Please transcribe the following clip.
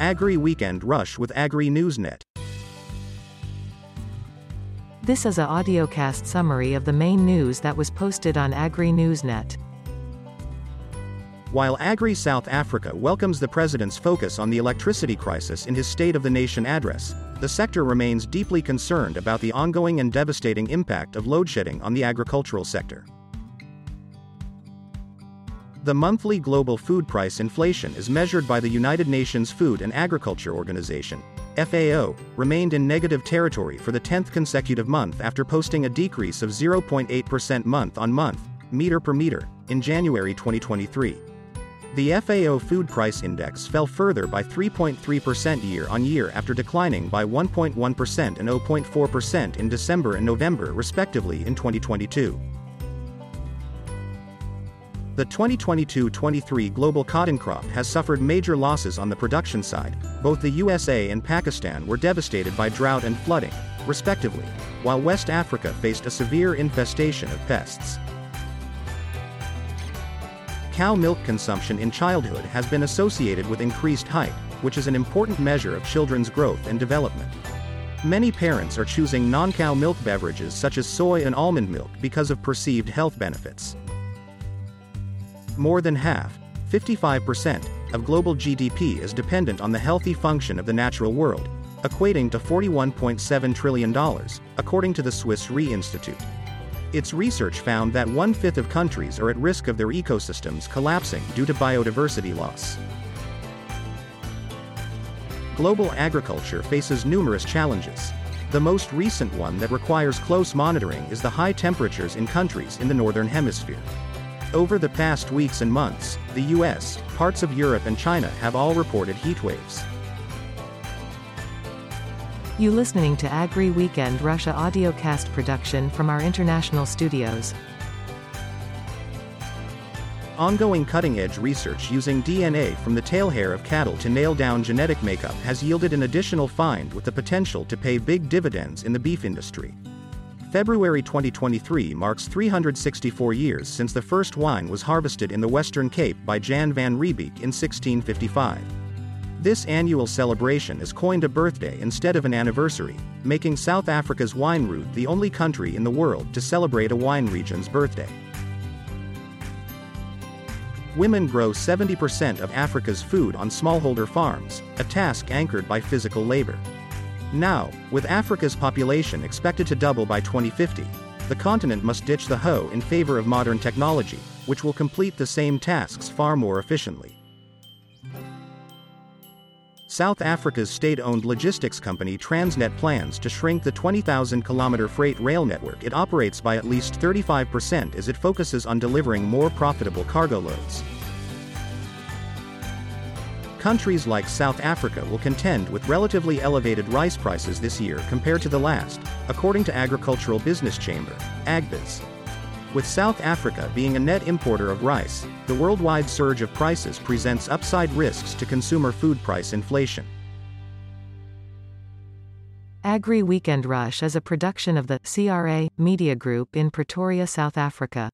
Agri Weekend Rush with Agri Newsnet. This is a audiocast summary of the main news that was posted on Agri Newsnet. While Agri South Africa welcomes the president's focus on the electricity crisis in his State of the Nation address, the sector remains deeply concerned about the ongoing and devastating impact of load shedding on the agricultural sector. The monthly global food price inflation is measured by the United Nations Food and Agriculture Organization, FAO, remained in negative territory for the 10th consecutive month after posting a decrease of 0.8% month on month, meter per meter, in January 2023. The FAO Food Price Index fell further by 3.3% year on year after declining by 1.1% and 0.4% in December and November, respectively, in 2022. The 2022-23 global cotton crop has suffered major losses on the production side. Both the USA and Pakistan were devastated by drought and flooding, respectively, while West Africa faced a severe infestation of pests. Cow milk consumption in childhood has been associated with increased height, which is an important measure of children's growth and development. Many parents are choosing non-cow milk beverages such as soy and almond milk because of perceived health benefits. More than half, 55%, of global GDP is dependent on the healthy function of the natural world, equating to $41.7 trillion, according to the Swiss Re Institute. Its research found that one fifth of countries are at risk of their ecosystems collapsing due to biodiversity loss. Global agriculture faces numerous challenges. The most recent one that requires close monitoring is the high temperatures in countries in the Northern Hemisphere. Over the past weeks and months, the US, parts of Europe and China have all reported heat waves. You listening to Agri Weekend Rush a audiocast production from our international studios. Ongoing cutting-edge research using DNA from the tail hair of cattle to nail down genetic makeup has yielded an additional find with the potential to pay big dividends in the beef industry. February 2023 marks 364 years since the first wine was harvested in the Western Cape by Jan van Riebeeck in 1655. This annual celebration is coined a birthday instead of an anniversary, making South Africa's wine route the only country in the world to celebrate a wine region's birthday. Women grow 70% of Africa's food on smallholder farms, a task anchored by physical labor. Now, with Africa's population expected to double by 2050, the continent must ditch the hoe in favor of modern technology, which will complete the same tasks far more efficiently. South Africa's state-owned logistics company Transnet plans to shrink the 20,000-kilometer freight rail network it operates by at least 35% as it focuses on delivering more profitable cargo loads countries like South Africa will contend with relatively elevated rice prices this year compared to the last, according to Agricultural Business Chamber, Agbiz. With South Africa being a net importer of rice, the worldwide surge of prices presents upside risks to consumer food price inflation. Agri Weekend Rush is a production of the CRA Media Group in Pretoria, South Africa.